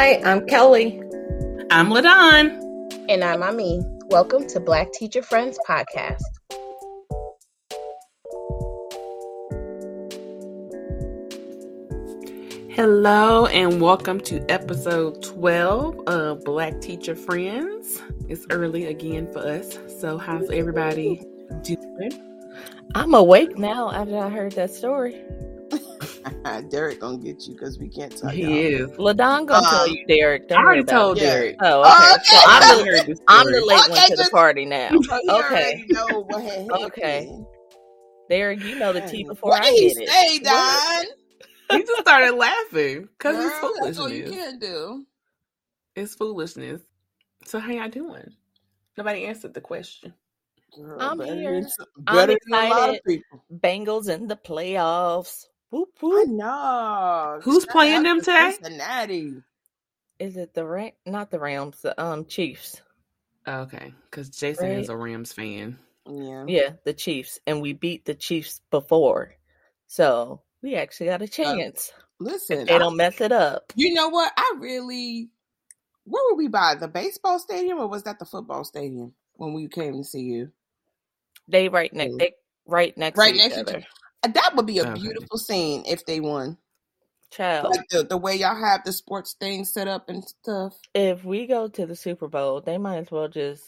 Hi, I'm Kelly. I'm Ladon. And I'm Ami. Welcome to Black Teacher Friends Podcast. Hello, and welcome to episode 12 of Black Teacher Friends. It's early again for us. So, how's everybody doing? I'm awake now after I heard that story. Derek gonna get you because we can't tell you. He is. Ladon gonna tell Um, you, Derek. Don't I already told it. Derek. Oh, okay. Oh, okay. So I'm I the, heard this I'm the story. late one Okay, to the party now. So you Okay. already know what had happened. Okay. Derek, you know the tea before What I did he get it. say, Don? He just started laughing because it's Girl, That's all you foolishness. can do. It's foolishness. So, how y'all doing? Nobody answered the question. Girl, I'm better here. Than, some- I'm better than a lot of excited. people. Bengals in the playoffs. Whoop I whoop. know. Who's Shout playing them to today? Cincinnati. Is it the Ram? Not the Rams. The um Chiefs. Okay, because Jason Right. is a Rams fan. Yeah. Yeah, the Chiefs, and we beat the Chiefs before, so we actually got a chance. Listen, they I- don't mess it up. you know what? I really. Where were we by? The baseball stadium or was that the football stadium when we came to see you? They right next. Mm. They right next. Right to next each to other. Each That would be a Okay. beautiful scene if they won. Child, Like the, the way y'all have the sports thing set up and stuff. if we go to the Super Bowl, they might as well just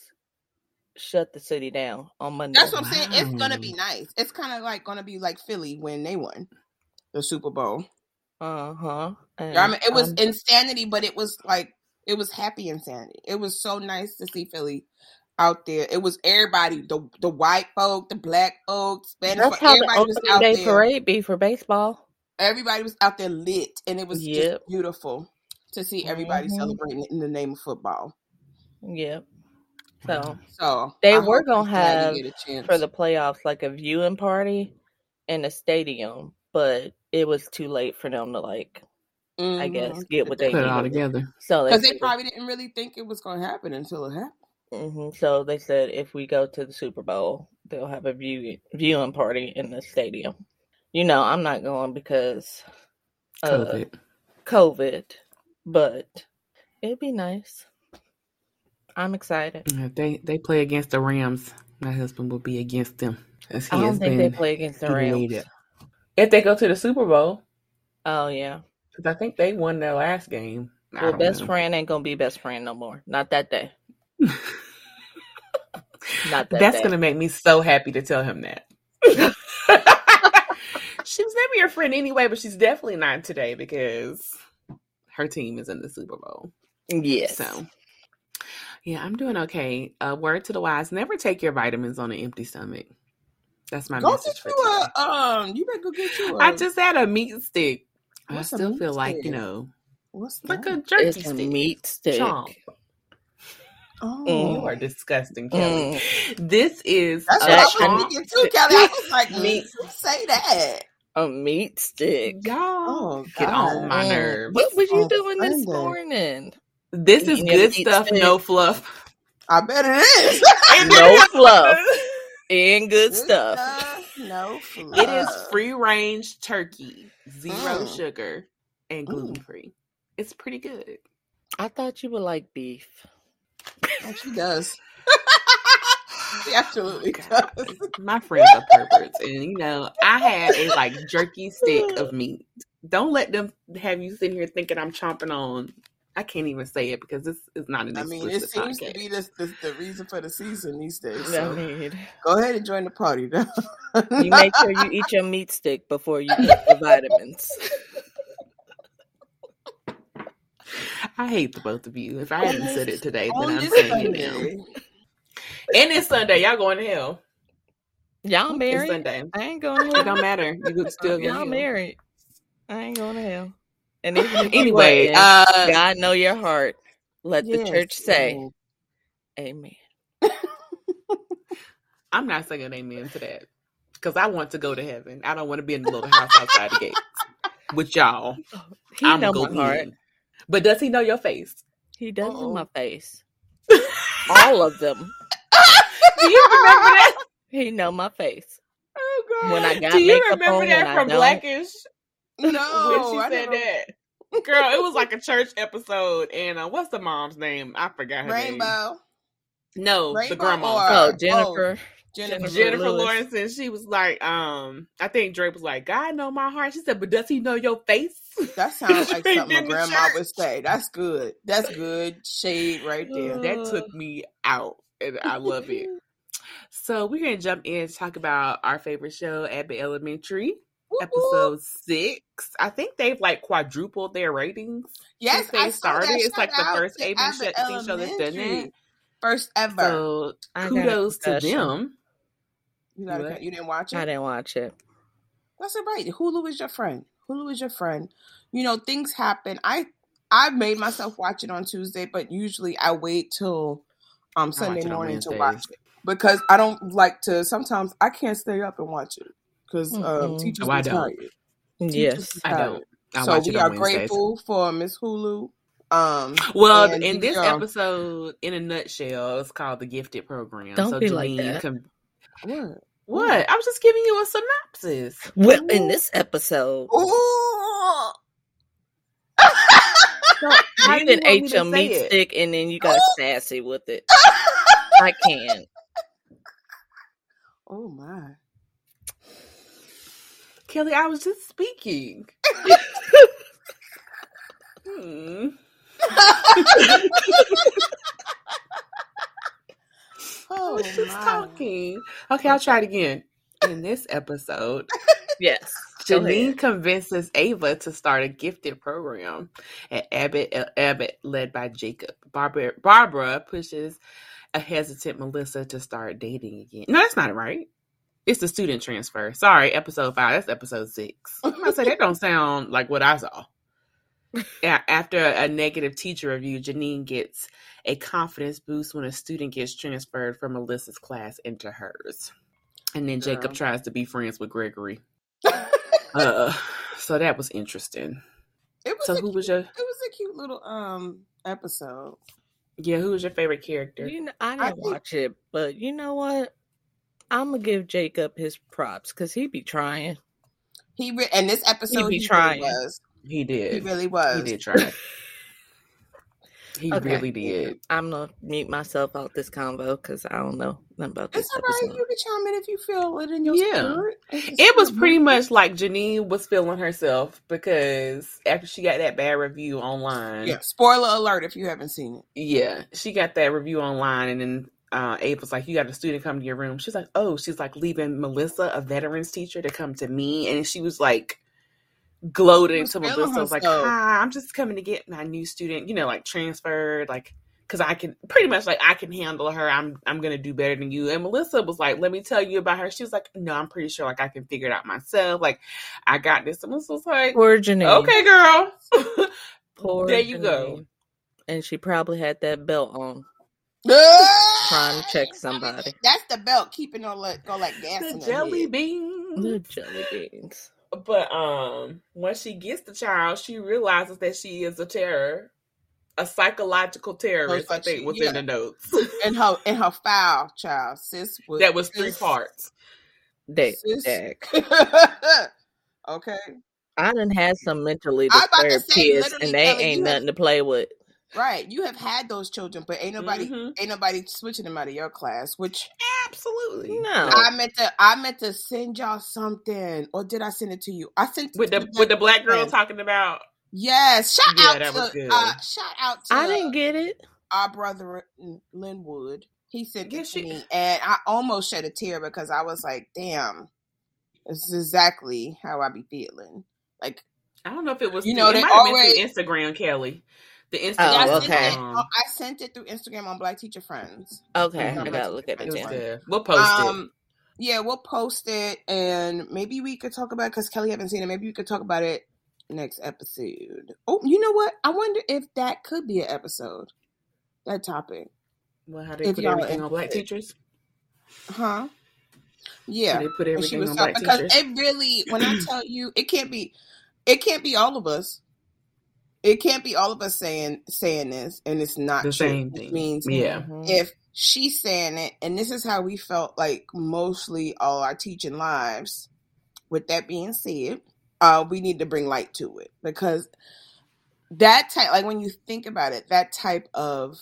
shut the city down on Monday. That's what I'm saying. It's gonna be nice. It's kind of like gonna be like Philly when they won the Super Bowl. Uh huh. I mean, it was insanity, but it was like it was happy insanity. It was so nice to see Philly out there. It was everybody the the white folk, the black folks, Spanish That's folk. how the Everybody was opening out day there. parade be for baseball. Everybody was out there lit, and it was Yep. just beautiful to see everybody Mhm. celebrating in the name of football. Yep. So So They I were gonna have a chance. for the playoffs like a viewing party in the stadium, but it was too late for them to like, I guess, get what they Put it all together. So because they said- probably didn't really think it was going to happen until it happened. Mhm. So they said if we go to the Super Bowl, they'll have a view viewing party in the stadium. You know, I'm not going because of COVID. COVID, but it'd be nice. I'm excited. If they they play against the Rams, my husband will be against them. As he I don't think they play against the Rams. If they go to the Super Bowl, Oh yeah. because I think they won their last game. Well, best know. friend ain't gonna be best friend no more. Not that day. Not that That's day. gonna make me so happy to tell him that. she was never your friend anyway, but she's definitely not today because her team is in the Super Bowl. Yes. So, yeah, I'm doing okay. Uh, word to the wise: never take your vitamins on an empty stomach. That's my Go message get you today. a um. You better go get you a. I just had a meat stick. I What's a still meat feel like you know, what's that? like a jerky it's a stick. meat stick. Chomp. Oh, You are disgusting, Kelly. Mm, This is that's a what I was thinking too, Kelly. I was like, meat. "Who say that. a meat stick. Y'all Oh, get on my Mm, nerves. What were you On doing this morning? This is good stuff, stick. no fluff. I bet it is. No fluff and good stuff. No fluff. It is free range turkey, zero Mm. sugar, and Mm. gluten free. It's pretty good. I thought you would like beef. Oh, she does. she absolutely oh God. does. My friends are perverts, and you know, I had a like jerky stick of meat. Don't let them have you sitting here thinking I'm chomping on. I can't even say it because this is not an I mean, it seems to podcast. be this, this the reason for the season these days. I mean, go ahead and join the party. Though. you make sure you eat your meat stick before you get the vitamins. I hate the both of you. If I hadn't said it today, then I'm saying it now. And it's Sunday. Y'all going to hell. Y'all married? It's? Sunday. I ain't going to It hell. don't matter. You could still Y'all hell. married. I ain't going to hell. And even if you Anyway, uh, God know your heart. Let the church say. Amen. I'm not saying amen to that because I want to go to heaven. I don't want to be in the little house outside the gates with y'all. He I'm know my heart. in. But does he know your face? He does know Uh-oh. my face. All of them. Do you remember that? He know my face. Oh God! When I got Do you makeup remember that from. Blackish? No, when she I said never- that. Girl, it was like a church episode, and uh, what's the mom's name? I forgot her name. Rainbow. No, Rainbow the grandma. or- Oh, Oh, Jennifer. Jennifer. Jennifer Lewis. Lawrence, and she was like, um, I think Drake was like, God know my heart. She said, but does he know your face? That sounds like something my grandma church. would say. That's good. That's good shade right there. that took me out, and I love it. So we're gonna jump in to talk about our favorite show, Abbott Elementary, Woo-woo. episode six. I think they've like quadrupled their ratings. Yes, since they I saw that. started. It's like the first to ABC show that's done Elementary. that. First ever. So I got a kudos to them. You, gotta, you didn't watch it? I didn't watch it. That's all right. Hulu is your friend. Hulu is your friend. You know, things happen. I I made myself watch it on Tuesday, but usually I wait till um Sunday morning to watch it because I don't like to. Sometimes I can't stay up and watch it because um, Mm-mm. teachers Oh, I don't. tired. Teachers Yes. be I tired. don't. I so watch we it are Wednesdays. grateful for Miss Hulu. Um, Well, and in this DVR. episode, in a nutshell, it's called the Gifted Program. Don't so be like that. con- what? what? I was just giving you a synopsis. Well, in this episode, Ooh. How you do you can ate your meat it? stick and then you got sassy with it. I can't. oh my. Kelly, I was just speaking. hmm. Oh was just my. talking. Okay, I'll try it again. In this episode, Yes. Janine convinces Ava to start a gifted program at Abbott, uh, Abbott led by Jacob. Barbara, Barbara pushes a hesitant Melissa to start dating again. No, that's not right. It's the student transfer. Sorry, episode five. That's episode six. I say that don't sound like what I saw. Yeah, After a negative teacher review, Janine gets a confidence boost when a student gets transferred from Alyssa's class into hers. And then Jacob tries to be friends with Gregory. Uh, so that was interesting. It was So a who was cute- your It was a cute little um episode. yeah? Who was your favorite character? You know, I I didn't think- watch it, but you know what? I'm gonna give Jacob his props because he be trying. He re- and this episode he be he, trying. really was. He did. He really was. He did try. he Okay. really did. I'm gonna mute myself out this convo because I don't know nothing about this It's all right. You can chime in if you feel it in your Yeah. spirit. It was pretty much like Janine was feeling herself because after she got that bad review online, Yeah. Spoiler alert if you haven't seen it. yeah, she got that review online, and then uh, Ava was like, "You got a student come to your room." She's like, "Oh, she's like leaving Melissa, a veterans teacher, to come to me," and she was like gloating She to was Melissa. feeling was like, herself. "Hi, I'm just coming to get my new student, you know, like transferred, like." Cause I can pretty much like I can handle her. I'm I'm gonna do better than you. And Melissa was like, "Let me tell you about her." She was like, "No, I'm pretty sure like I can figure it out myself. Like I got this." And Melissa was like, Poor Janine. "Okay, girl." Poor there you go. And she probably had that belt on. Trying to check somebody. That's the belt keeping her let go like gas the jelly beans. The jelly beans. But um, when she gets the child, she realizes that she is a terror, a psychological terrorist. I think she- was yeah. in the notes. In her in her file, child. Sis was that was three parts. They, Sis- Jack. okay. I done had some mentally I was about to disturbed kids, and they ain't you have- nothing to play with. Right. You have had those children, but ain't nobody Mhm. ain't nobody switching them out of your class, which Absolutely. No. I meant to I meant to send y'all something. Or did I send it to you? I sent it With to the with the black girl talking about Yes. Shout Yeah, out that was to good. uh shout out to I didn't get it. our brother Linwood. He sent Yeah, it to me and I almost shed a tear because I was like, damn, this is exactly how I be feeling. Like I don't know if it was You through- know, it they might have been already- through Instagram, Kelly. The Instagram. I, Oh, sent okay. it, um, I sent it through Instagram on Black Teacher Friends. Okay. I gotta look at it it was then. good. We'll post it. Um, yeah, we'll post it, and maybe we could talk about it because Kelly haven't seen it. Maybe we could talk about it next episode. Oh, you know what? I wonder if that could be an episode. That topic, Well, how they if put y'all everything on black interested. teachers? huh? How Yeah, they put and she everything was on talking black because teachers? it really. When I tell you, it can't be. It can't be all of us. It can't be all of us saying saying this, and it's not the true. same Which thing. means yeah. Mhm. if she's saying it, and this is how we felt like mostly all our teaching lives. With that being said, uh, we need to bring light to it because that type like when you think about it that type of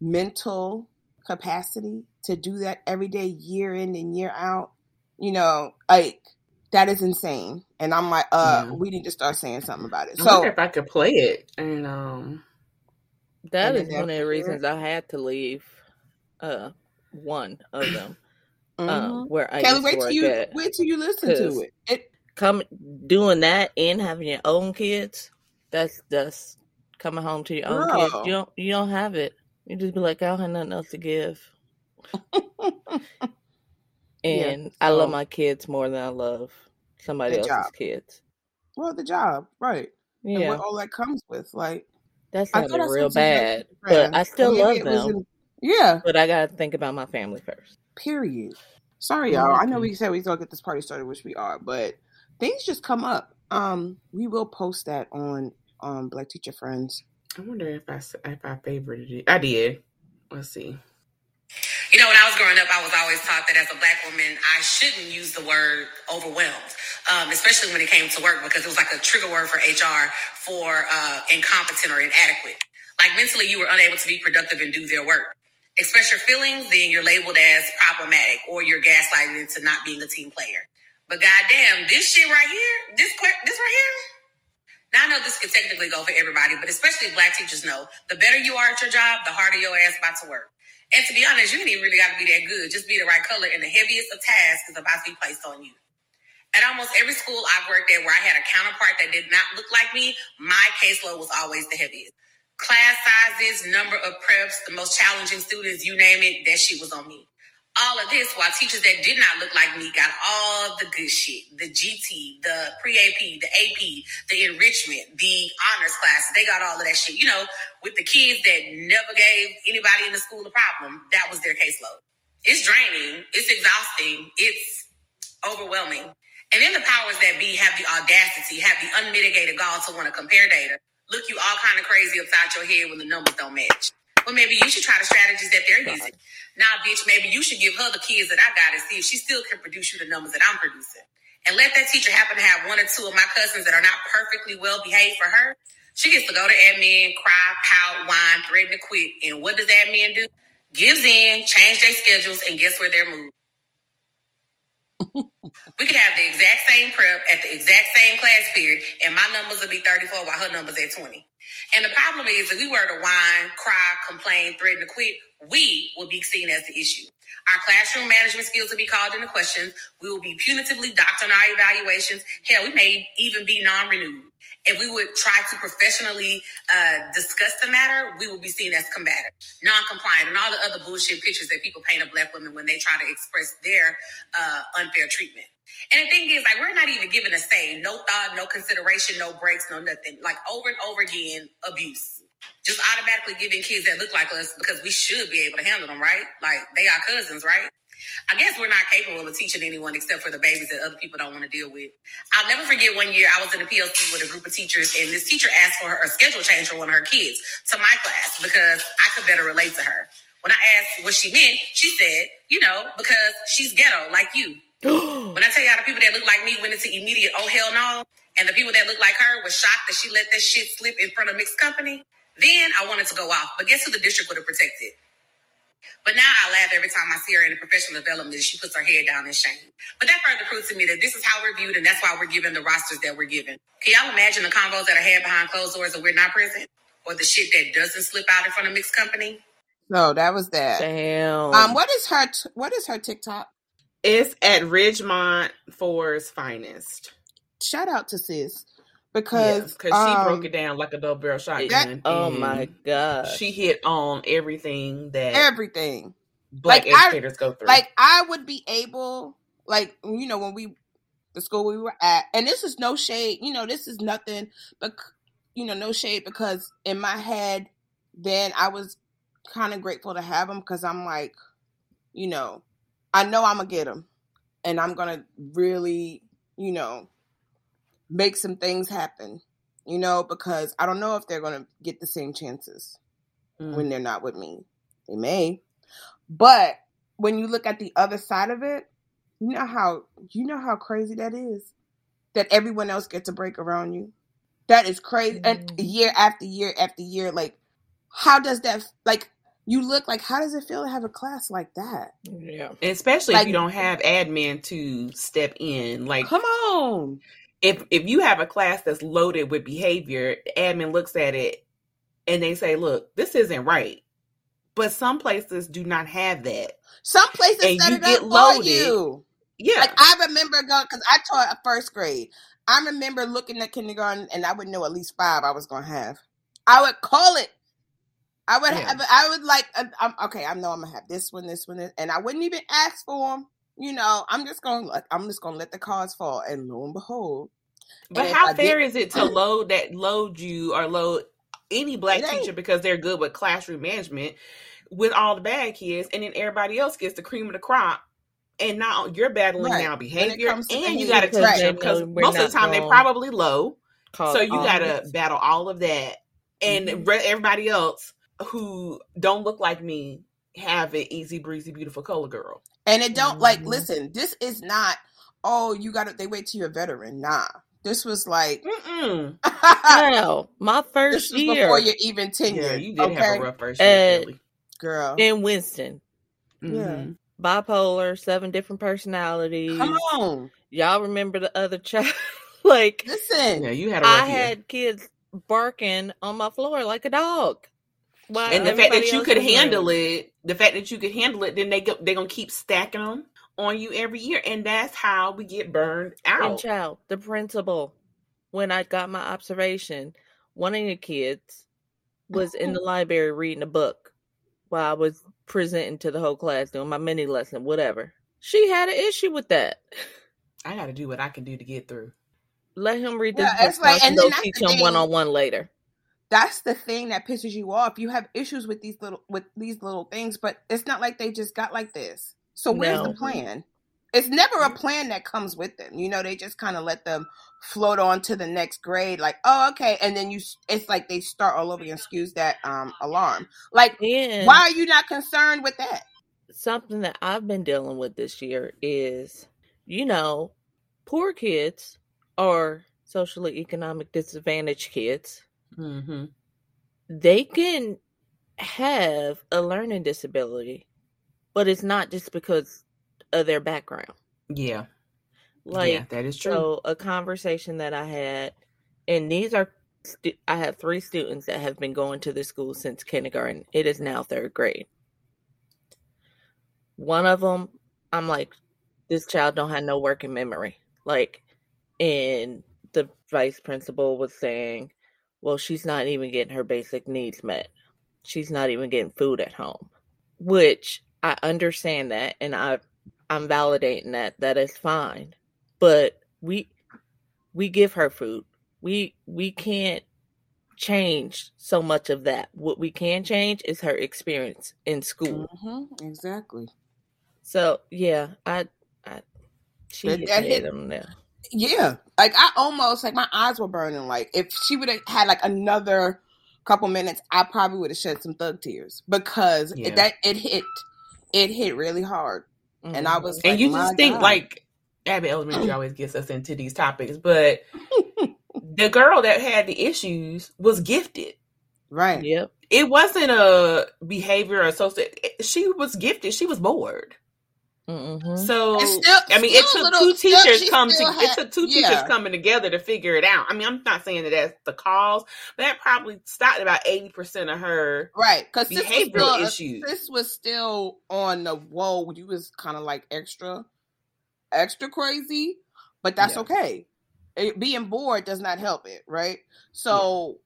mental capacity to do that every day year in and year out you know like that is insane and i'm like uh Yeah. we need to start saying something about it I so if I could play it. And um, That And is one of the after- reasons I had to leave. Uh, one of them. mhm. Um, where I kelly used wait to till work you at. wait till you listen to it it Come doing that and having your own kids. That's that's coming home to your own kids. You don't you don't have it. You just be like, I don't have nothing else to give. Yeah, And I love my kids more than I love somebody else's job. kids. well the job right and Yeah, what all that comes with like that I sounded real said bad, but I still maybe love them. in- yeah But I gotta think about my family first. period sorry y'all i know Mhm. we said we was gonna get this party started which we are but things just come up um we will post that on um black teacher friends I wonder if I if I favorited it. I did. Let's see. You know, when I was growing up, I was always taught that as a black woman, I shouldn't use the word overwhelmed, um, especially when it came to work, because it was like a trigger word for HR for uh, incompetent or inadequate. Like mentally, you were unable to be productive and do their work. Express your feelings, then you're labeled as problematic or you're gaslighted into not being a team player. But goddamn, this shit right here, this this right here. Now I know this could technically go for everybody, but especially black teachers know the better you are at your job, the harder your ass about to work. And to be honest, you ain't even really got to be that good. Just be the right color, and the heaviest of tasks is about to be placed on you. At almost every school I've worked at where I had a counterpart that did not look like me, my caseload was always the heaviest. Class sizes, number of preps, the most challenging students, you name it, that shit was on me. All of this while teachers that did not look like me got all the good shit the GT, the pre AP, the AP, the enrichment, the honors classes. They got all of that shit. You know, with the kids that never gave anybody in the school a problem, that was their caseload. It's draining, it's exhausting, it's overwhelming. And then the powers that be have the audacity, have the unmitigated gall to want to compare data, look you all kind of crazy upside your head when the numbers don't match. Well, maybe you should try the strategies that they're using. Nah, bitch, maybe you should give her the kids that I got and see if she still can produce you the numbers that I'm producing. And let that teacher happen to have one or two of my cousins that are not perfectly well behaved for her. She gets to go to admin, cry, pout, whine, threaten to quit. And what does admin do? Gives in, change their schedules, and guess where they're moved? We could have the exact same prep at the exact same class period, and my numbers would be 34 while her numbers at 20. And the problem is, if we were to whine, cry, complain, threaten to quit, we will be seen as the issue. Our classroom management skills will be called into question. We will be punitively docked on our evaluations. Hell, we may even be non-renewed. If we would try to professionally uh, discuss the matter, we would be seen as combative, non-compliant, and all the other bullshit pictures that people paint of black women when they try to express their uh, unfair treatment. And the thing is, like, we're not even given a say, no thought, no consideration, no breaks, no nothing. Like over and over again, abuse. Just automatically giving kids that look like us because we should be able to handle them, right? Like they are cousins, right? I guess we're not capable of teaching anyone except for the babies that other people don't want to deal with. I'll never forget one year I was in a PLC with a group of teachers, and this teacher asked for her a schedule change for one of her kids to my class because I could better relate to her. When I asked what she meant, she said, you know, because she's ghetto like you. When I tell y'all the people that look like me went into immediate oh hell no, and the people that look like her was shocked that she let that shit slip in front of mixed company, then I wanted to go off. But guess who the district would have protected? But now I laugh every time I see her in the professional development she puts her head down in shame. But that further proves to me that this is how we're viewed and that's why we're given the rosters that we're given. Can y'all imagine the convos that are had behind closed doors and we're not present? Or the shit that doesn't slip out in front of mixed company? No, that was that Damn. um what is her t- what is her tiktok It's at Ridgemont Four's finest. shout out to sis Because because she um, broke it down like a double barrel shotgun. oh my god. She hit on everything that everything black like, I- educators go through. like I would be able, like you know, when we the school we were at, and this is no shade, you know, this is nothing, but you know, no shade because in my head, then I was kind of grateful to have them because I'm like, you know, I know I'm gonna get them, and I'm gonna really, you know, make some things happen, you know, because I don't know if they're gonna get the same chances Mm. when they're not with me. They may. But when you look at the other side of it, you know how you know how crazy that is. That everyone else gets a break around you. That is crazy. And Mhm. year after year after year, like, how does that like? You look like how does it feel to have a class like that? Yeah. Especially if you don't have admin to step in. Like Come on. If if you have a class that's loaded with behavior, admin looks at it and they say, "Look, this isn't right." But some places do not have that. Some places And set you it get up loaded. for you. Yeah, Like I remember going because I taught a first grade. I remember looking at kindergarten and I would know at least five I was gonna have. I would call it. I would Yeah. have. I would like. I'm, okay, I know I'm gonna have this one, this one, this, and I wouldn't even ask for them. You know, I'm just going. to I'm just gonna let the cards fall, and lo and behold, but and how I fair did- is it to load that load you or load any black teacher because they're good with classroom management with all the bad kids, and then everybody else gets the cream of the crop, and now you're battling Right. now behavior, comes to and you got to teach they them because know most of the time they're probably low. So you gotta battle all of that, and Mhm. re- everybody else who don't look like me have an easy breezy, beautiful color girl. And it don't like. Mhm. Listen, this is not. Oh, you got to. They wait till you're a veteran. Nah, this was like. Hell, my this first was year before you're even tenured. Yeah, you did okay, have a rough first year, Uh, girl. in Winston, Mhm. bipolar, seven different personalities. Come on, Y'all remember the other child? like listen. Yeah, you had I year. had kids barking on my floor like a dog. While and the fact that you could handle running. it, the fact that you could handle it, then they go, they're gonna keep stacking them on you every year, and that's how we get burned And out. child, the principal, when I got my observation, one of the kids was in the oh. library reading a book while I was presenting to the whole class, doing my mini lesson, whatever. She had an issue with that. I got to do what I can do to get through. Let him read this Yeah, book. it's so I like- can and go then teach him one on one later. That's the thing that pisses you off. You have issues with these little with these little things, but it's not like they just got like this. So where's No. the plan? It's never a plan that comes with them. You know, they just kind of let them float on to the next grade. Like, oh, okay, and then you, it's like they start all over again. Excuse that um alarm. Like, And why are you not concerned with that? something that I've been dealing with this year is, you know, poor kids are socially economic disadvantaged kids, Mm-hmm. they can have a learning disability, but it's not just because of their background. Yeah, Like, yeah, that is true. so a conversation that I had, and these are, stu- I have three students that have been going to this school since kindergarten. It is now third grade. One of them, I'm like, this child don't have no working memory. Like, and the vice principal was saying, well, she's not even getting her basic needs met. She's not even getting food at home, which I understand that, and I, I'm validating that. That is fine, but we, we give her food. We we can't change so much of that. What we can change is her experience in school. Mm-hmm, exactly. So yeah, I, I she hit hit- on there. Yeah, like I almost like my eyes were burning. Like if she would have had like another couple minutes, I probably would have shed some thug tears because Yeah. it, that it hit, it hit really hard, and I mm-hmm. was and you just think God. like Abbott Elementary always gets us into these topics, but the girl that had the issues was gifted. right, Yep. It wasn't a behavior or social. She was gifted. She was bored. Mm-hmm. So still- I mean, it took little- two teachers she come to still it took two yeah. teachers coming together to figure it out. I mean, I'm not saying that that's the cause, but that probably stopped about eighty percent of her right, because this behavioral still, issues. this was still on the whoa. You was kind of like extra, extra crazy, but that's Yeah. okay. It, being bored does not help it, right? So.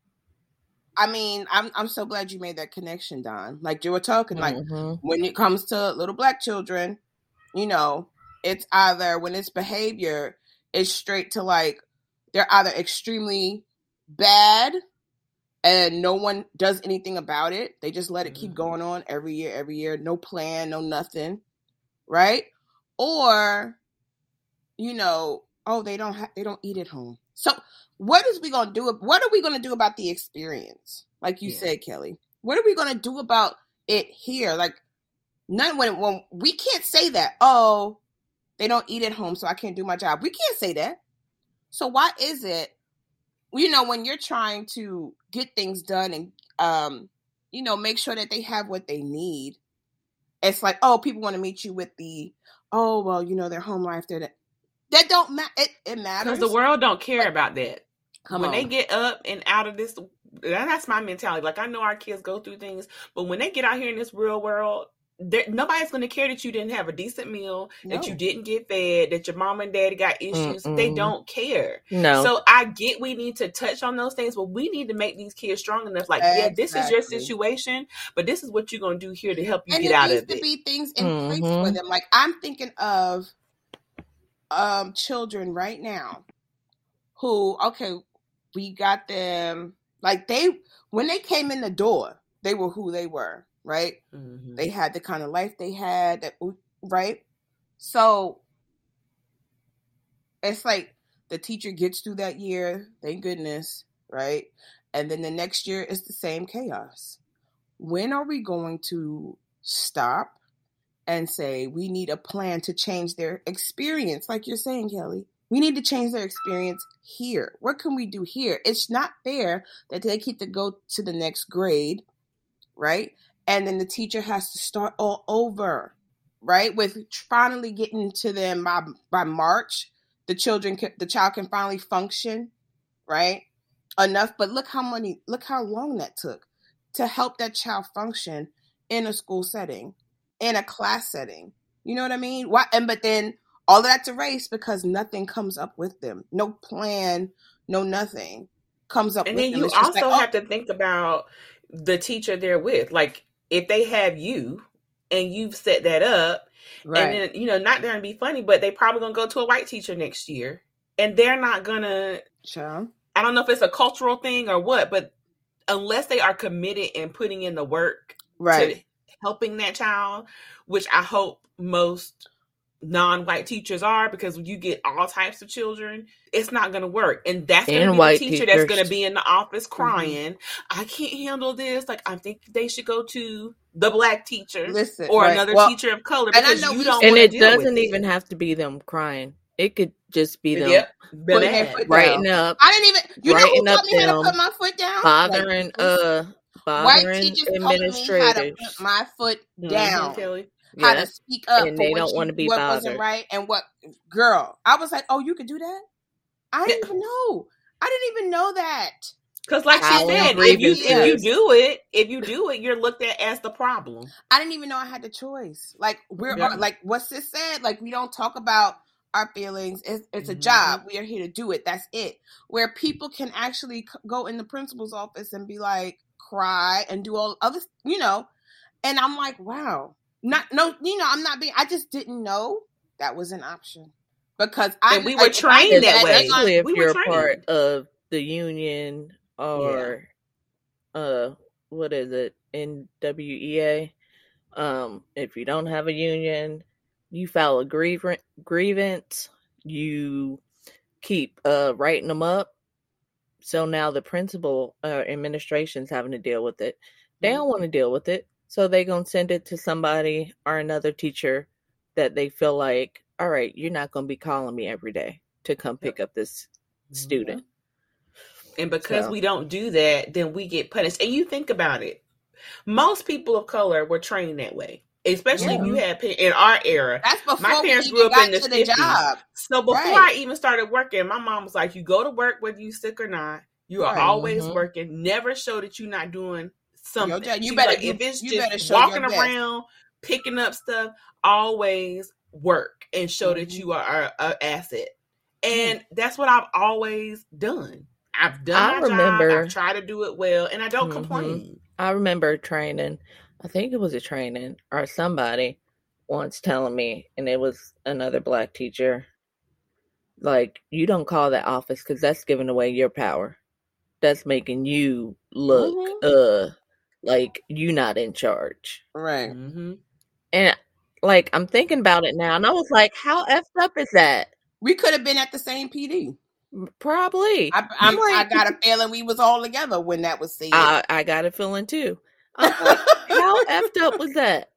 I mean, I'm I'm so glad you made that connection, Don. Like you were talking, like hmm when it comes to little black children, you know, it's either when it's behavior, it's straight to like they're either extremely bad and no one does anything about it. They just let it keep Mhm. going on every year, every year, no plan, no nothing, right? Or you know, oh, they don't ha- they don't eat at home. So, what is we gonna do? What are we gonna do about the experience? Like you Yeah. said, Kelly. What are we gonna do about it here? Like, none when when we can't say that. Oh, they don't eat at home, so I can't do my job. We can't say that. So why is it you know, when you're trying to get things done and um, you know, make sure that they have what they need, it's like, oh, people want to meet you with the, oh, well, you know, their home life, that, that don't matter. It, it matters. Because the world don't care about that. Come when on. they get up and out of this, that's my mentality. Like I know our kids go through things, but when they get out here in this real world, there, nobody's going to care that you didn't have a decent meal, that you didn't get fed, that your mom and daddy got issues. They Mm-mm. don't care. No. So I get we need to touch on those things, but we need to make these kids strong enough. Like, yeah, this is your situation, but this is what you're going to do here to help you and get out of it. Needs to be things in place for Mhm. them. Like I'm thinking of um children right now who okay, we got them like they when they came in the door, they were who they were, right? Mhm. They had the kind of life they had, that right? So it's like the teacher gets through that year, thank goodness, right? And then the next year is the same chaos. When are we going to stop and say we need a plan to change their experience? Like you're saying, Kelly, we need to change their experience here. What can we do here? It's not fair that they get to go to the next grade, right? And then the teacher has to start all over, right? With finally getting to them by by March, the children can, the child can finally function, right? Enough, but look how many look how long that took to help that child function in a school setting, in a class setting. You know what I mean? Why and but then all of that's erased because nothing comes up with them. No plan, no nothing comes up And then you also like, oh, have to think about the teacher they're with. Like, if they have you and you've set that up, right. and then you know not there and be funny but they probably gonna go to a white teacher next year and they're not gonna Child. i don't know if it's a cultural thing or what but unless they are committed and putting in the work Right. to helping that child which i hope most non-white teachers are because you get all types of children it's not going to work and that's going to be the white teacher that's going to be in the office Mm-hmm. crying i can't handle this like i think they should go to the black teacher Listen, or right. another Well, teacher of color and I know you don't and it deal doesn't it. even have to be them crying. It could just be them Yep. Putting their Bad. foot writing up, I didn't even. You know who Writing up taught me how to them, put my foot down? bothering, Like, uh, white bothering teachers told me how to administrators. put my foot down. Kelly. How to speak up And for they don't wanna be what wasn't right and what. Girl, I was like, oh, you could do that. I didn't even know. I didn't even know that. Because, like she said, if you if you do it, if you do it, you're looked at as the problem. I didn't even know I had the choice. Like we're Yeah. like what sis said. Like we don't talk about our feelings. It's, it's a Mhm. job. We are here to do it. That's it. Where people can actually c- go in the principal's office and be like, cry and do all other, you know. And I'm like, wow. Not no, you know, I'm not being. I just didn't know that was an option because I And we were I trained did that way. they're especially if we were you're a trained. part of the union or uh what is it NWEA um if you don't have a union you file a grievance grievance you keep uh writing them up so now the principal uh, administration's having to deal with it they don't want to deal with it so they gonna send it to somebody or another teacher that they feel like all right you're not gonna be calling me every day to come pick up this student And because So- we don't do that, then we get punished. And you think about it. Most people of color were trained that way. Especially if you had in our era. That's before My we parents even grew up in the to the 50s. job. So before Right. I even started working, my mom was like, "You go to work whether you sick or not. You are Right. always Mhm. working. Never show that you're not doing something. job. You better like, if it's you better just show walking around, picking up stuff, always work and show that Mhm. you are an asset. And that's what I've always done. I've done I my remember- job. I've tried to do it well, and I don't Mhm. complain. I remember training, I think it was a training or somebody once telling me, and it was another black teacher, like, you don't call that office because that's giving away your power. That's making you look Mhm. uh like you not in charge. Right. hmm And like I'm thinking about it now, and I was like, how effed up is that? We could have been at the same PD. Probably. I, I'm, I got a feeling we was all together when that was said. I, I got a feeling too. Like, how effed up was that?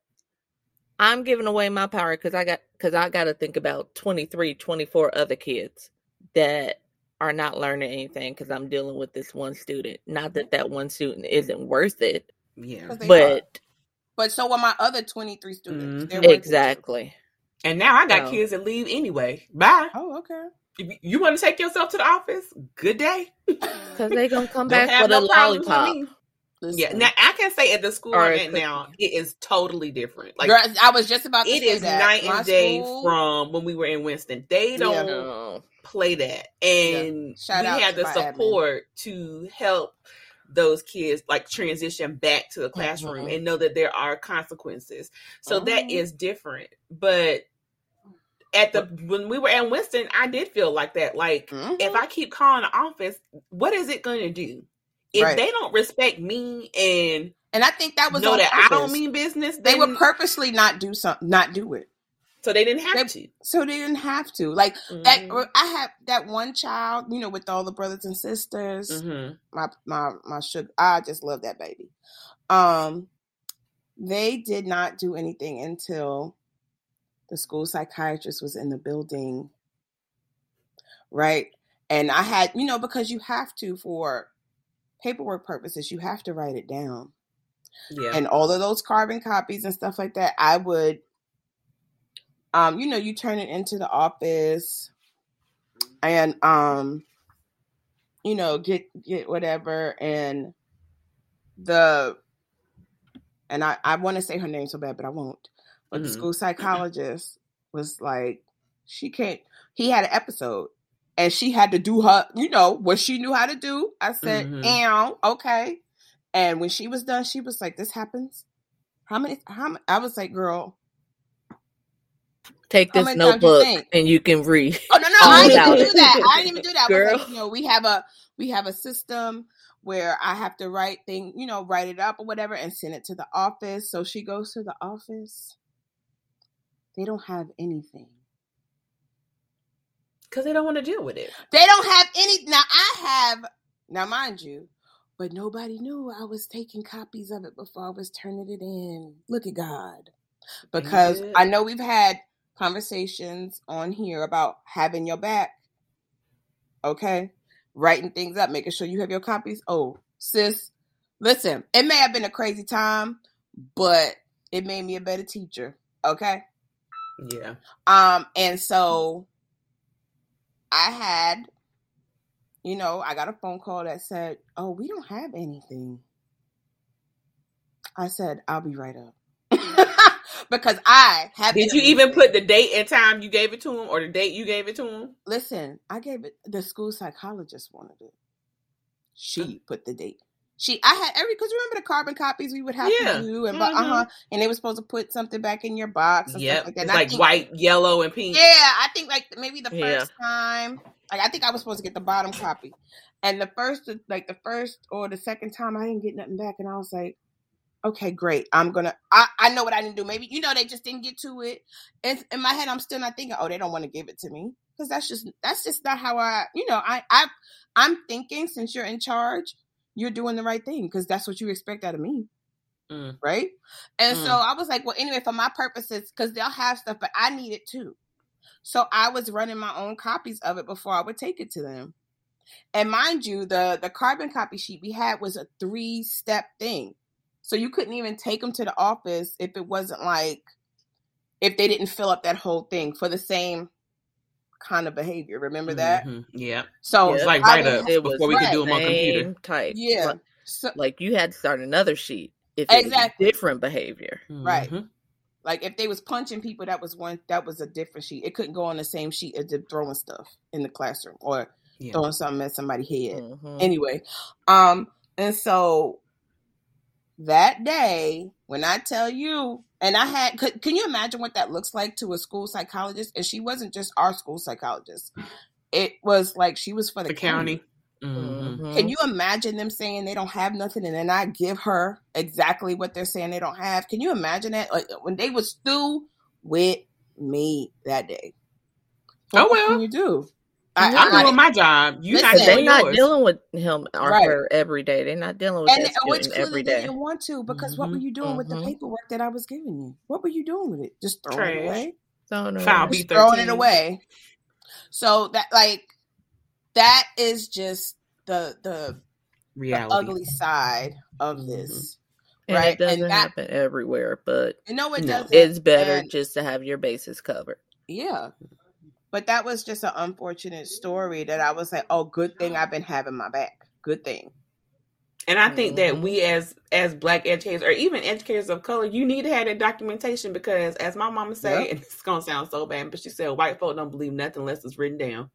I'm giving away my power because I got because I got to think about 23, 24 other kids that are not learning anything because I'm dealing with this one student. Not that that one student isn't worth it, Yeah. they are. but But so are my other 23 students. Mhm. They're working too. exactly. And now I got So- kids that leave anyway. Bye. Oh, okay. If you- you want to take yourself to the office? Good day. Because they going to come back with no a problems with lollipop. Listen. Yeah. Now I can say at the school I'm at now, it is totally different. Like Girl, I was just about to it is that. night My and day school- from when we were in Winston. They don't No. play that. And Shout we had the my admin. support to help those kids like transition back to the classroom Mhm. and know that there are consequences. So that Mhm. is different. But at the when we were in Winston, I did feel like that. Like Mhm. if I keep calling the office, what is it going to do? If Right. they don't respect me and and I think that was know that I don't mean business, They would purposely not do something, not do it, so they didn't have they- to. so they didn't have to. Like that, Mhm. I had that one child, you know, with all the brothers and sisters. Mhm. My my my sugar, I just love that baby. Um, they did not do anything until the school psychiatrist was in the building, right? And I had, you know, because you have to for paperwork purposes, you have to write it down. Yeah. and all of those carbon copies and stuff like that, I would, um, you know, you turn it into the office, and um, you know, get get whatever, and the, and I I want to say her name so bad, but I won't. But the Mhm. school psychologist was like, she can't. He had an episode. And she had to do her, you know, what she knew how to do. I said. Mm-hmm. "Ow, okay." And when she was done, she was like, "This happens. How many? How many?" I was like, "Girl, Take this many times you notebook and you can read. oh no, no, I didn't about even do that. I didn't even do that. I Girl. like, you know, we have a we have a system where I have to write thing, you know, write it up or whatever, and send it to the office. So she goes to the office. They don't have anything. Because they don't want to deal with it. They don't have any. Now I have. Now mind you, but nobody knew I was taking copies of it before I was turning it in. Look at God, because. I know we've had conversations on here about having your back. Okay, writing things up, making sure you have your copies. Oh, sis, listen, it may have been a crazy time, but it made me a better teacher. Okay. Yeah. Um, and so I had, you know, I got a phone call that said, Oh, we don't have anything. I said, I'll be right up. because I have Did you even put the date and time you gave it to him or the date you gave it to him? listen, I gave it the school psychologist wanted it. She uh. put the date. She I had every because remember the carbon copies we would have Yeah. to do and Mhm. uh huh and they were supposed to put something back in your box and Yep. like that. And like think- white, yellow, and pink. Yeah, I think like maybe the Yeah. first time, like I think I was supposed to get the bottom copy, and the first, like the first or the second time, I didn't get nothing back, and I was like, okay, great, I'm gonna, I, I know what I didn't do. Maybe you know they just didn't get to it. And in my head, I'm still not thinking, oh, they don't want to give it to me because that's just that's just not how I, you know, I I I'm thinking since you're in charge, you're doing the right thing because that's what you expect out of me Mm. right? And Mm. so I was like, well, anyway, for my purposes, because they'll have stuff, but I need it too. So I was running my own copies of it before I would take it to them. And mind you, the the carbon copy sheet we had was a three step thing, so you couldn't even take them to the office if it wasn't like if they didn't fill up that whole thing for the same kind of behavior. Remember that? Mhm. Yeah. So It's like I write would ups ha- was before we could do them on computer. type. yeah. Like, So, like you had to start another sheet if it Exactly. was different behavior. Right. Mhm. Like if they was punching people, that was one that was a different sheet. It couldn't go on the same sheet as throwing stuff in the classroom or Yeah. throwing something at somebody's head. Mhm. Anyway, um, and so that day when I tell you, and I had, could, can you imagine what that looks like to a school psychologist? And she wasn't just our school psychologist; it was like she was for the, The county. Mhm. Mhm. Can you imagine them saying they don't have nothing and then I give her exactly what they're saying they don't have? Can you imagine that? Like when they was through with me that day. Oh, What well. can you do? I'm I, I, doing my job. You not Listen, But they're not yours. dealing with him or Right. her every day. They're not dealing with and that which student clearly they didn't want to because what were Mhm. you doing with the Mhm. paperwork that I was giving you? What were you doing with it? Just throwing it away? So no, Foul Just throwing it away. So that like that is just the the, the ugly side of Mhm. this. And Right, it doesn't and that- happen everywhere, but You know it No. doesn't. it's better and- just to have your bases covered. Yeah. But that was just an unfortunate story that I was like, oh, good thing I've been having my back. Good thing. And I think that Mhm. we as as black educators or even educators of color, you need to have that documentation because as my mama say, Yep. and it's gonna sound so bad, but she said white folk don't believe nothing unless it's written down.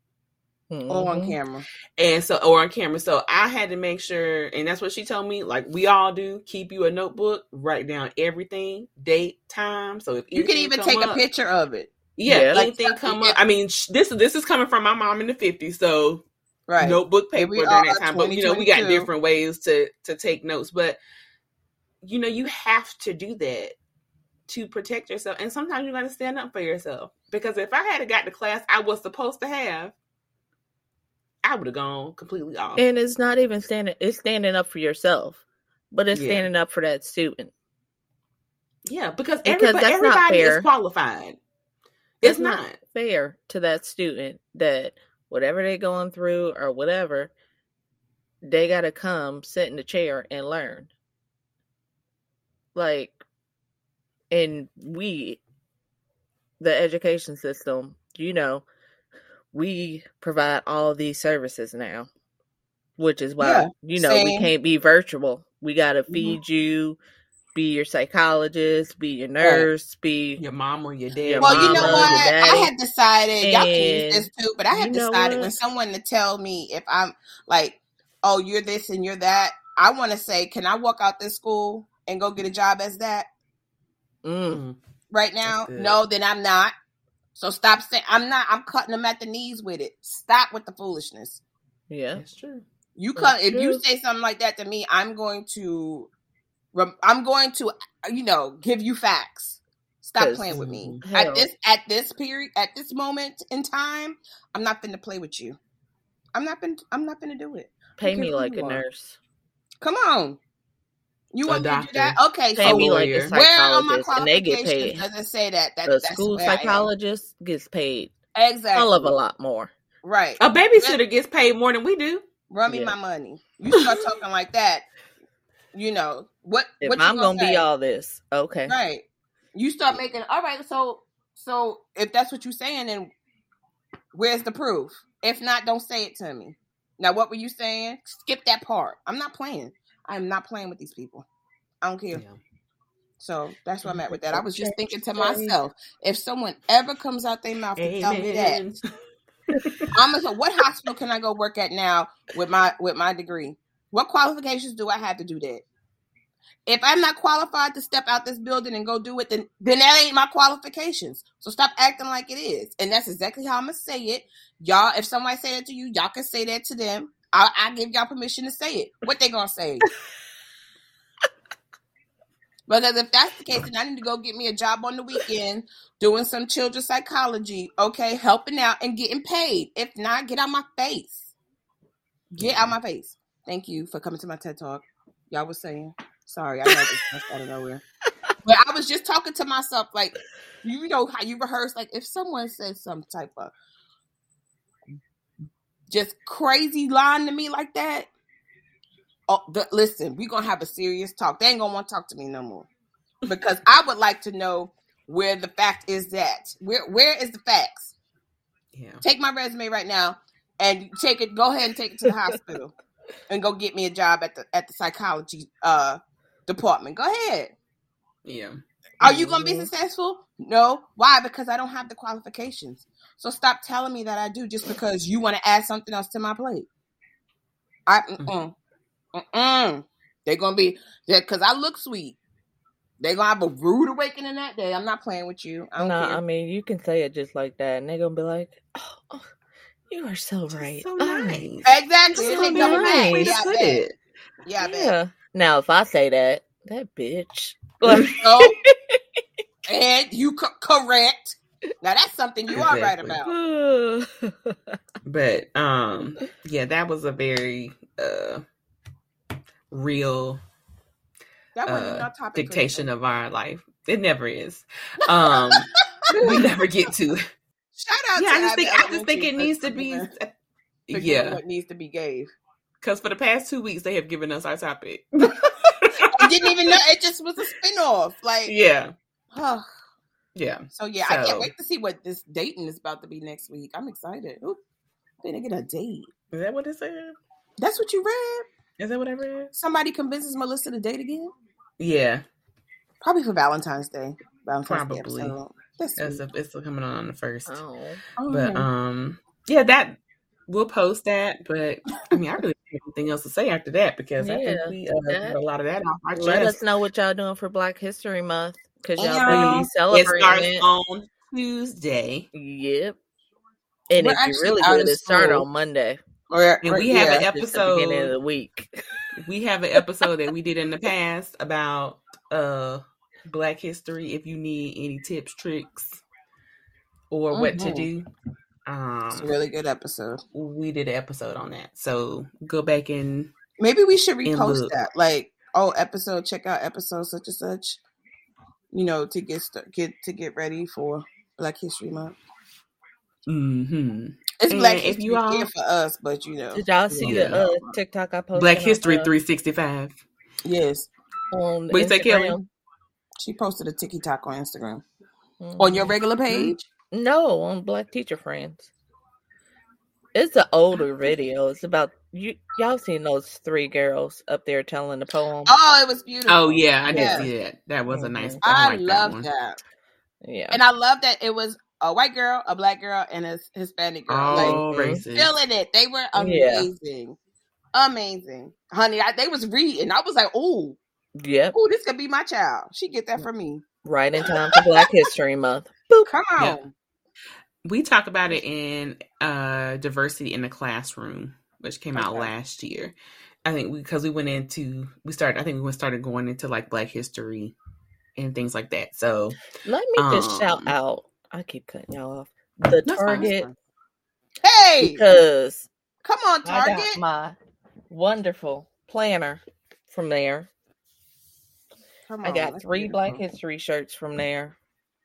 All on Mhm. camera. And so or on camera. So I had to make sure, and that's what she told me, like we all do, keep you a notebook, write down everything, date, time. So if You can even come take a picture of it. Yeah, Yeah. Like, anything come yeah. up. I mean, sh- this this is coming from my mom in the 50s, so Right. notebook paper during that time. But you know, we got different ways to to take notes. But you know, you have to do that to protect yourself. And sometimes you gotta stand up for yourself. Because if I had got the class I was supposed to have, I would have gone completely off. And it's not even standing it's standing up for yourself, but it's Yeah. standing up for that student. yeah, because, Because everybody, that's not everybody fair. is qualified. It's It's not. fair to that student that whatever they're going through or whatever, they gotta come sit in the chair and learn. Like and we the education system, you know, we provide all these services now. Which is why, Yeah, you know, we can't be virtual. We gotta Mhm. feed you, be your psychologist, be your nurse, be Your mom or your dad. Your Well, you know what? I had decided, y'all can use this too, but I had decided what? when someone to tell me if I'm like, oh, you're this and you're that, I want to say, can I walk out this school and go get a job as that Mm. Mm, right now? No, then I'm not. So stop saying, I'm not, I'm cutting them at the knees with it. Stop with the foolishness. Yeah. that's true. You That's cut, if you say something like that to me, I'm going to, rem- I'm going to, you know, give you facts. Stop playing with me. hell- At this at this period at this moment in time, I'm not going to play with you. I'm not been I'm not gonna do it. Pay me like a are. nurse. Come on. You want me to do that? Okay, Pay so me like lawyer. a where on my psychologist, and they get paid. does it say that? that A that's school where I am. psychologist gets paid Exactly. hell of a lot more. Right. A babysitter gets paid more than we do. Run me Yeah. my money. You start talking like that, you know, what If what I'm gonna say? be all this, okay. Right. You start making all right. So so if that's what you're saying, then where's the proof? If not, don't say it to me. Now, what were you saying? Skip that part. I'm not playing. I'm not playing with these people. I don't care. Yeah. So that's where I'm at with that. I was just thinking to myself, if someone ever comes out their mouth to tell me that, I'm gonna say, what hospital can I go work at now with my with my degree? What qualifications do I have to do that? If I'm not qualified to step out this building and go do it, then then that ain't my qualifications. So stop acting like it is. And that's exactly how I'm gonna say it. Y'all, if somebody say that to you, y'all can say that to them. I, I give y'all permission to say it. What they gonna say? Because if that's the case, then I need to go get me a job on the weekend doing some children's psychology, okay, helping out and getting paid. If not, get out my face. Get out mm-hmm. my face. Thank you for coming to my TED Talk. Y'all was saying. Sorry, I know this just out of nowhere. But I was just talking to myself, like, you know how you rehearse, like, if someone says some type of just crazy line to me like that, oh, the, listen, we're gonna have a serious talk. They ain't gonna want to talk to me no more because I would like to know where the fact is that. Where where is the facts? Yeah. Take my resume right now and take it. Go ahead and take it to the hospital and go get me a job at the at the psychology uh department. Go ahead. Yeah. Are you gonna be Mhm. successful? No. Why? Because I don't have the qualifications. So stop telling me that I do just because you want to add something else to my plate. I mm mm. They're gonna be there because I look sweet. They're gonna have a rude awakening that day. I'm not playing with you. I No, care. I mean you can say it just like that, and they're gonna be like, "Oh, oh, you are so right." so nice. exactly. So nice. back. Way to Yeah, I put bet. it. Yeah, I bet. Yeah. Now, if I say that, that bitch. Like, So, and you co- correct. Now that's something you are right about. But um yeah, that was a very uh real That wasn't uh topic. dictation of our life. It never is. Um we never get to. Shout out Yeah, to I just think Abbott I just think it needs to be that- to give Yeah. them what needs to be gave. Because for the past two weeks, they have given us our topic. I didn't even know it just was a spinoff. Like, yeah. huh. Yeah. so yeah, I can't wait to see what this dating is about to be next week. I'm excited. Ooh, gonna get a date. Is that what it said? That's what you read. Is that what I read? Somebody convinces Melissa to date again. Yeah. Probably for Valentine's Day. Valentine's Probably. episode. That's It's, sweet. it's coming on on the first. Oh. Oh, But um, yeah, that we'll post that. But I mean, I really don't have anything else to say after that because I think we uh, that- got a lot of that off our Let us know what y'all doing for Black History Month because y'all Yeah. better be It celebrating starts it. on Tuesday, Yep. And We're if you're really out good, it start on Monday. Or, and or- we have yeah. an Just the beginning of episode. the week. We have an episode that we did in the past about uh Black History. If you need any tips, tricks, or what to Mhm. Do, It's a um, really good episode. we did an episode on that. So go back and Maybe we should repost that. Like, oh, episode, check out episode such and such. You know, to get st- get to get ready for Black History Month. hmm It's And Black if History you all- Year for us, but you know, Did y'all see Yeah. the uh, TikTok I posted? Black History uh, 365. yes, on What you say, Kelly? She posted a TikTok on Instagram Mhm. on your regular page. No, on Black Teacher Friends. It's an older video. It's about you. Y'all seen those three girls up there telling the poem? Oh, it was beautiful. Oh yeah, I did see that. That was a nice. Mhm. I, I, like that love that. Yeah, and I love that it was a white girl, a black girl, and a Hispanic girl. Like All Mhm. feeling it. They were Yeah. amazing. Amazing. Honey, I, they was reading. I was like, ooh, yeah. ooh, this could be my child. She get that from me. Right in time for Black History Month. Come on. Yeah. We talk about it in uh diversity in the classroom, which came out last year. I think because we went into we started. I think we went started going into like Black history and things like that. So Let me just shout Um, out. I keep cutting y'all off. The Target. Hey, because come on, I got Target. my wonderful planner from there. Come I got three Black. History shirts from there,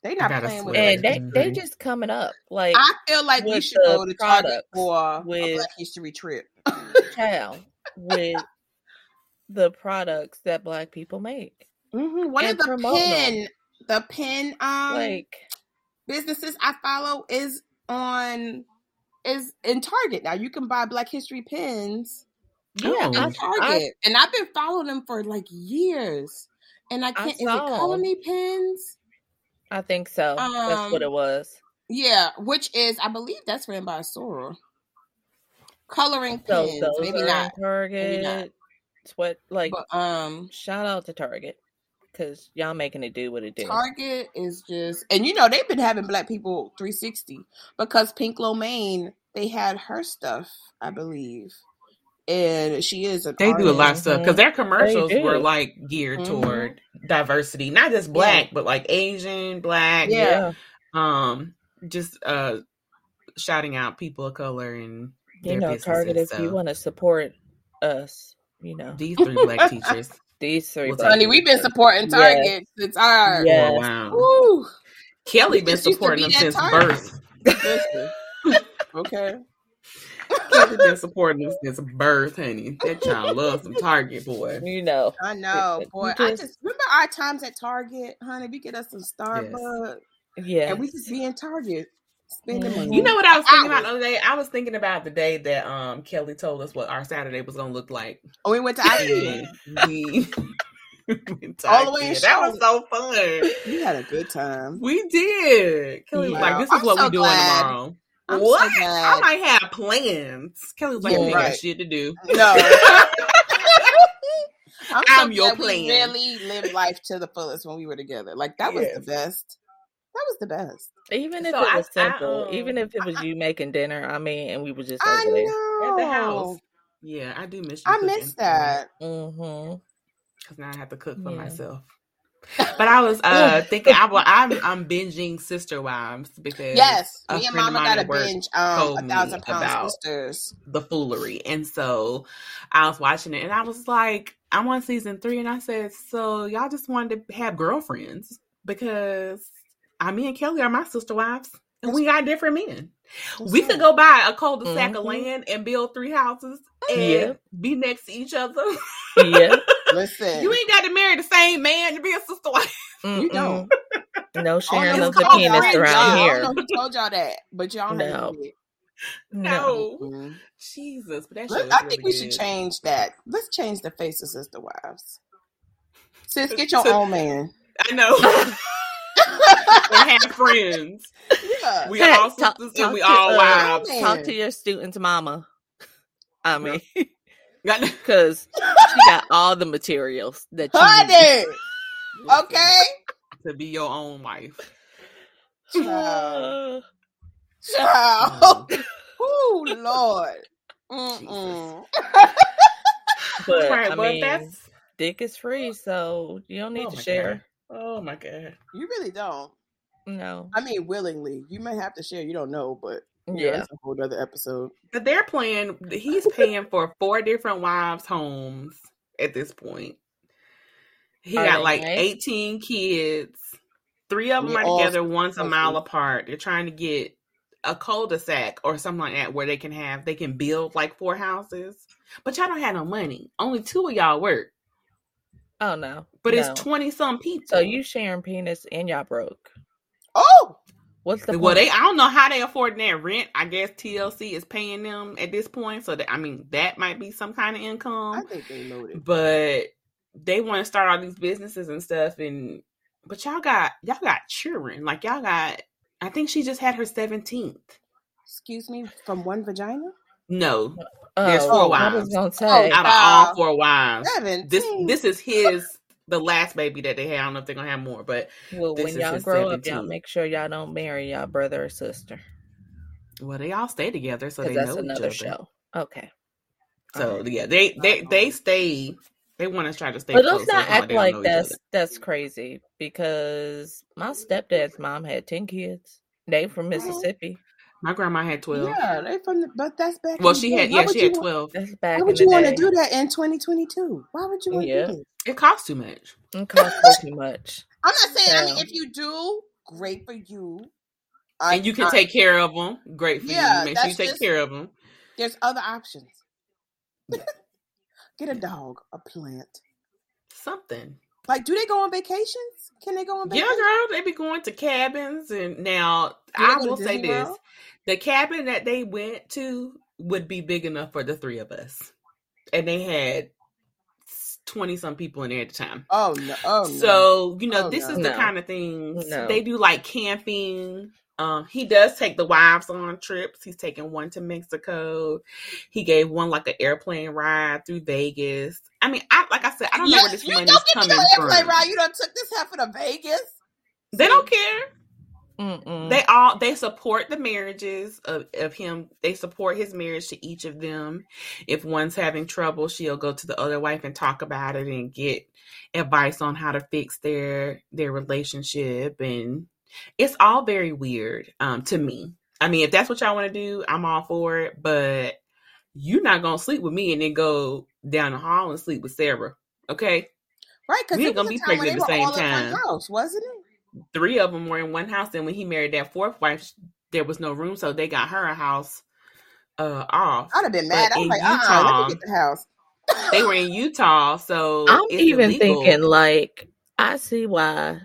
They I not playing with it. and they they Mhm. just coming up like I feel like we should the go to Target products, for a with- Black History trip. cow with the products that Black people make. hmm One of the promote them. the pen um Like businesses I follow is on is in Target. Now you can buy Black History pins. yeah, Oh. in I, Target, I, and I've been following them for like years. And I can't. is it saw 'em. Colony pens? I think so. That's what Um, it was. Yeah, which is I believe that's ran by Sora. Coloring So pens, those maybe not. Target. not. Sweat like But um, shout out to Target because y'all making it do what it do. Target is just, and you know they've been having Black people 360 because Pink Lomain they had her stuff, I believe, and she is an They do a lot of stuff because their commercials were like geared Mhm. toward diversity, not just black, but like Asian, black, Yeah. um, just uh, shouting out people of color and you know, Target. If businesses, you want to support us, you know, these three black teachers. these three. Well, Black Honey, we've been teachers. supporting Yes. Target since our. Yes. Oh, wow. Woo. Kelly We been just used to supporting be them since Target. birth. Okay. Kelly been supporting them since birth, honey. That child loves some Target boy. You know, I know, You boy. I just- just remember our times at Target, honey. We get us some Starbucks, yeah. and we just be in Target spending Mhm. money. You know what I was thinking about Hours. the other day? I was thinking about the day that um Kelly told us what our Saturday was gonna look like. Oh, we went to IKEA. And we went All the way in That was so fun. we had a good time. We did. Kelly was like, "This is I'm what so we doing glad. tomorrow." I'm so what? I might have plans. Kelly was like, Yeah, right. got shit to do." No. I'm, so I'm your glad we really lived life to the fullest when we were together. Like that was the best. That was the best. even if So it was I, simple, even um, if it was you making dinner, I mean, and we were just I there. know. At the house. Yeah, I do miss you. I cooking. miss that. Mm-hmm. because now I have to cook for Yeah. myself. But I was uh thinking I will, I'm I'm binging Sister Wives because Yes, me and Mama got work binge. Um, a thousand pound sisters. the foolery, and so I was watching it, and I was like, I'm on season three, and I said, so y'all just wanted to have girlfriends because I, me and Kelly are my sister wives, and we got different men. We could go buy a cul-de-sac of Mhm. land and build three houses and Yeah. be next to each other. Yeah. Listen, you ain't got to marry the same man to be a sister wife. You Mm-mm. don't. No I sharing don't of the who told penis y'all- around I here. don't know who told y'all that, but y'all No. hated it. No. No. Mm. Jesus, but that show Let- is I really think we should change that. Let's change the face of Sister Wives. Sis, get your So- own man. I know. and have friends. Yeah. We Hey, all talk- sisters talk and we to, all uh, wives. Talk to your student's mama. I mean, Got- because she got all the materials that you need. Honey. Okay. to be your own wife. Child. Child. Oh, Lord. But right, I but mean, that's dick is free, so you don't need oh to share. God. Oh my god. You really don't. No. I mean, willingly. You may have to share. You don't know, but yeah, Yeah. that's a whole other episode. But they're playing. He's paying for four different wives' homes at this point. He Are got they like eighteen kids. Three of them They are together. One's a mile apart. They're trying to get a cul-de-sac or something like that where they can have they can build like four houses. But y'all don't have no money. Only two of y'all work. Oh no. But No. it's twenty some people. So you sharing penis and y'all broke. Oh, What's the well, point? they I don't know how they afford that rent. I guess TLC is paying them at this point, so that I mean that might be some kind of income. I think they loaded. but they want to start all these businesses and stuff and but y'all got y'all got children like y'all got i think she just had her 17th Excuse me, from one vagina? no oh, there's four oh, I was wives. gonna oh, say. out of wow. all four wives Seventeen. this this is his the last baby that they had i don't know if they're gonna have more but well, when y'all grow up, y'all make sure y'all don't marry y'all brother or sister. well they all stay together so they that's know each another other show. Okay. so Alright. yeah they they they stay they want to try to stay But let's not oh, act like that's that's crazy because my stepdad's mom had ten kids. They from uh-huh. Mississippi. My grandma had 12 Yeah, they from the, but that's back. well in she day. had yeah she you had want- 12 That's Why back in would the you want to do that in 2022? Why would you want to Yeah. do this? it costs too much It costs too much. I'm not saying. I mean, if you do, great for you. I, and you can I- take care of them. Great for Yeah, you. Make sure you that's take just- care of them. There's other options. Get a dog, a plant. Something. Like, do they go on vacations? Can they go on Yeah, vacations? girl, they be going to cabins, and now I will say Disney this: World? The cabin that they went to would be big enough for the three of us, and they had twenty some people in there at the time. Oh no! Oh! So you know, Oh, this no. is the No. kind of things No. they do, like camping. Um, he does take the wives on trips. He's taken one to Mexico. He gave one like an airplane ride through Vegas. I mean, I like I said, I don't know where this money is coming from. you don't get coming your airplane from. ride. You done took this heifer to Vegas. They don't care. Mm-mm. They all they support the marriages of, of him. They support his marriage to each of them. If one's having trouble, she'll go to the other wife and talk about it and get advice on how to fix their their relationship. And it's all very weird um, to me. I mean, if that's what y'all want to do, I'm all for it. But you're not gonna sleep with me and then go down the hall and sleep with Sarah. Okay, Right? Because we're gonna be time when they pregnant at the same time. house, wasn't it? Three of them were in one house. And when he married that fourth wife, there was no room, so they got her a house uh, off. I'd have been mad. But I was in like, Utah, let me get the house. They were in Utah, so I'm it's even illegal. thinking like I see why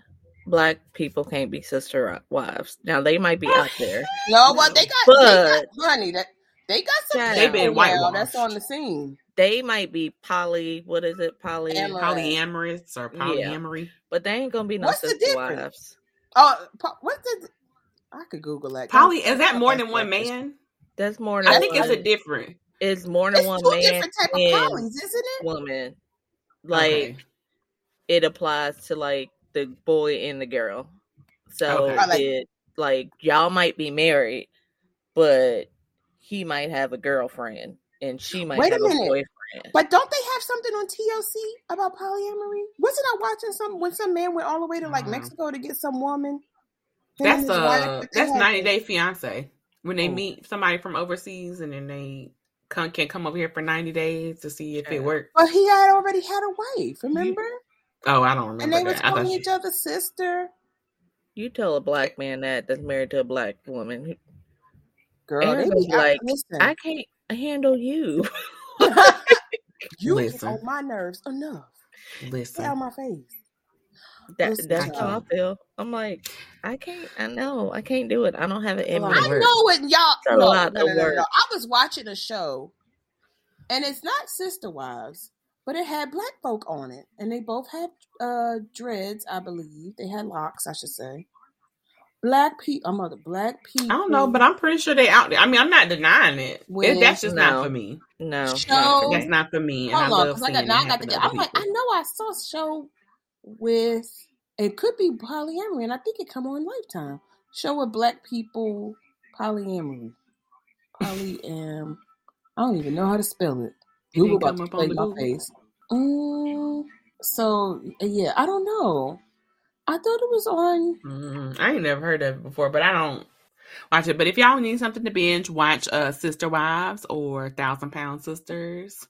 black people can't be sister wives. Now they might be out there. No, well, they got, they got money. That they got some They up. been people now that's on the scene. They might be poly what is it, poly Amorous. polyamorous or Yeah. polyamory. but they ain't gonna be no What's the sister difference? wives. Oh, po- what's the? I could Google that. Poly is that more than one man? That's more than I think it's a different. it's more than It's one two man different type of and polys, isn't it? woman. Like Okay. it applies to like the boy and the girl. So Okay. Like- it like y'all might be married, but he might have a girlfriend and she might Wait a have a, minute. boyfriend. But don't they have something on TLC about polyamory? Wasn't I watching some when some man went all the way to like Uh-huh. Mexico to get some woman? That's wife, uh that's 90 Day Fiance. When they Oh. meet somebody from overseas and then they come, can come over here for 90 days to see if it Yeah. works. But he had already had a wife, remember? Oh, I don't remember And they was that. Thought calling you- each other sister. You tell a black man that that's married to a black woman. Girl, they Aaron be like, listen, I can't handle you. you Listen. get on my nerves enough. Get out Listen. my face. That, Listen, that's I how I can't. feel. I'm like, I can't. I know I can't do it. I don't have it in me. I work. know it, y'all. It's a no, lot no, of no, no, work. no. I was watching a show, and it's not Sister Wives, but it had black folk on it, and they both had uh dreads, I believe. They had locks, I should say. Black people, I'm other black people. I don't know, but I'm pretty sure they out there. I mean, I'm not denying it. When- It- that's just No. not for me. No, Show- for. That's not for me. And Hold I on, because I got now I got happen to to get. I'm like, I know I saw a show with it could be polyamory, and I think it come on Lifetime. Show with black people polyamory. Polyam. I don't even know how to spell it. It Google about to play my Google. face. Mm, so yeah, I don't know. I thought it was on. Mm, I ain't never heard of it before, but I don't watch it. But if y'all need something to binge, watch uh Sister Wives or Thousand Pound Sisters.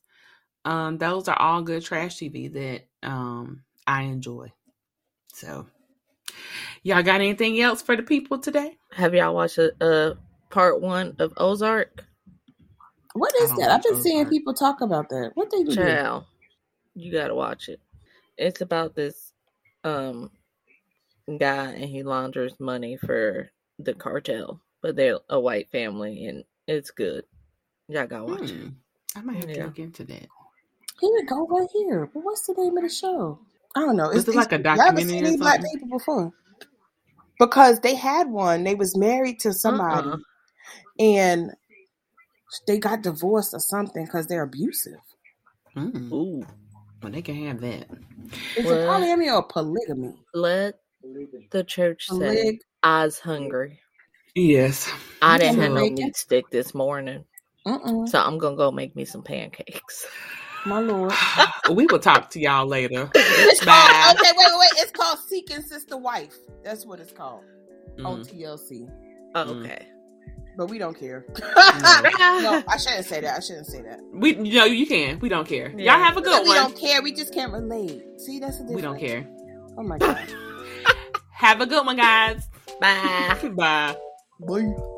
Um, those are all good trash TV that um I enjoy. So, y'all got anything else for the people today? Have y'all watched a, a part one of Ozark? What I is don't that? I've watch been seeing people talk about that. What they do? there? Child, you gotta watch it. It's about this um guy and he launders money for the cartel, but they're a white family and it's good. Y'all gotta watch it. Hmm, I might have to look into that. Here we go, right here. But what's the name of the show? I don't know. Was It's it like a these- I've ever seen or black something? people before? Because they had one. They was married to somebody, Uh-uh. and they got divorced or something because they're abusive. Mm, Ooh, well, they can have that. Is What? it polyamory or polygamy? let the church say Polyg- I's hungry. Yes. I didn't have no meat stick this morning, Mm-mm, so I'm gonna go make me some pancakes. my lord. we will talk to y'all later. It's Bye. called okay. Wait, wait, wait. It's called Seeking Sister Wife. That's what it's called on Mm. TLC. Oh, Mm. okay. But we don't care. No. no, I shouldn't say that. I shouldn't say that. We, no, you can. We don't care. Yeah. Y'all have a Because good we one. don't care. We just can't relate. See, that's the difference. We don't care. Oh my god. Have a good one, guys. Bye. Bye. Bye.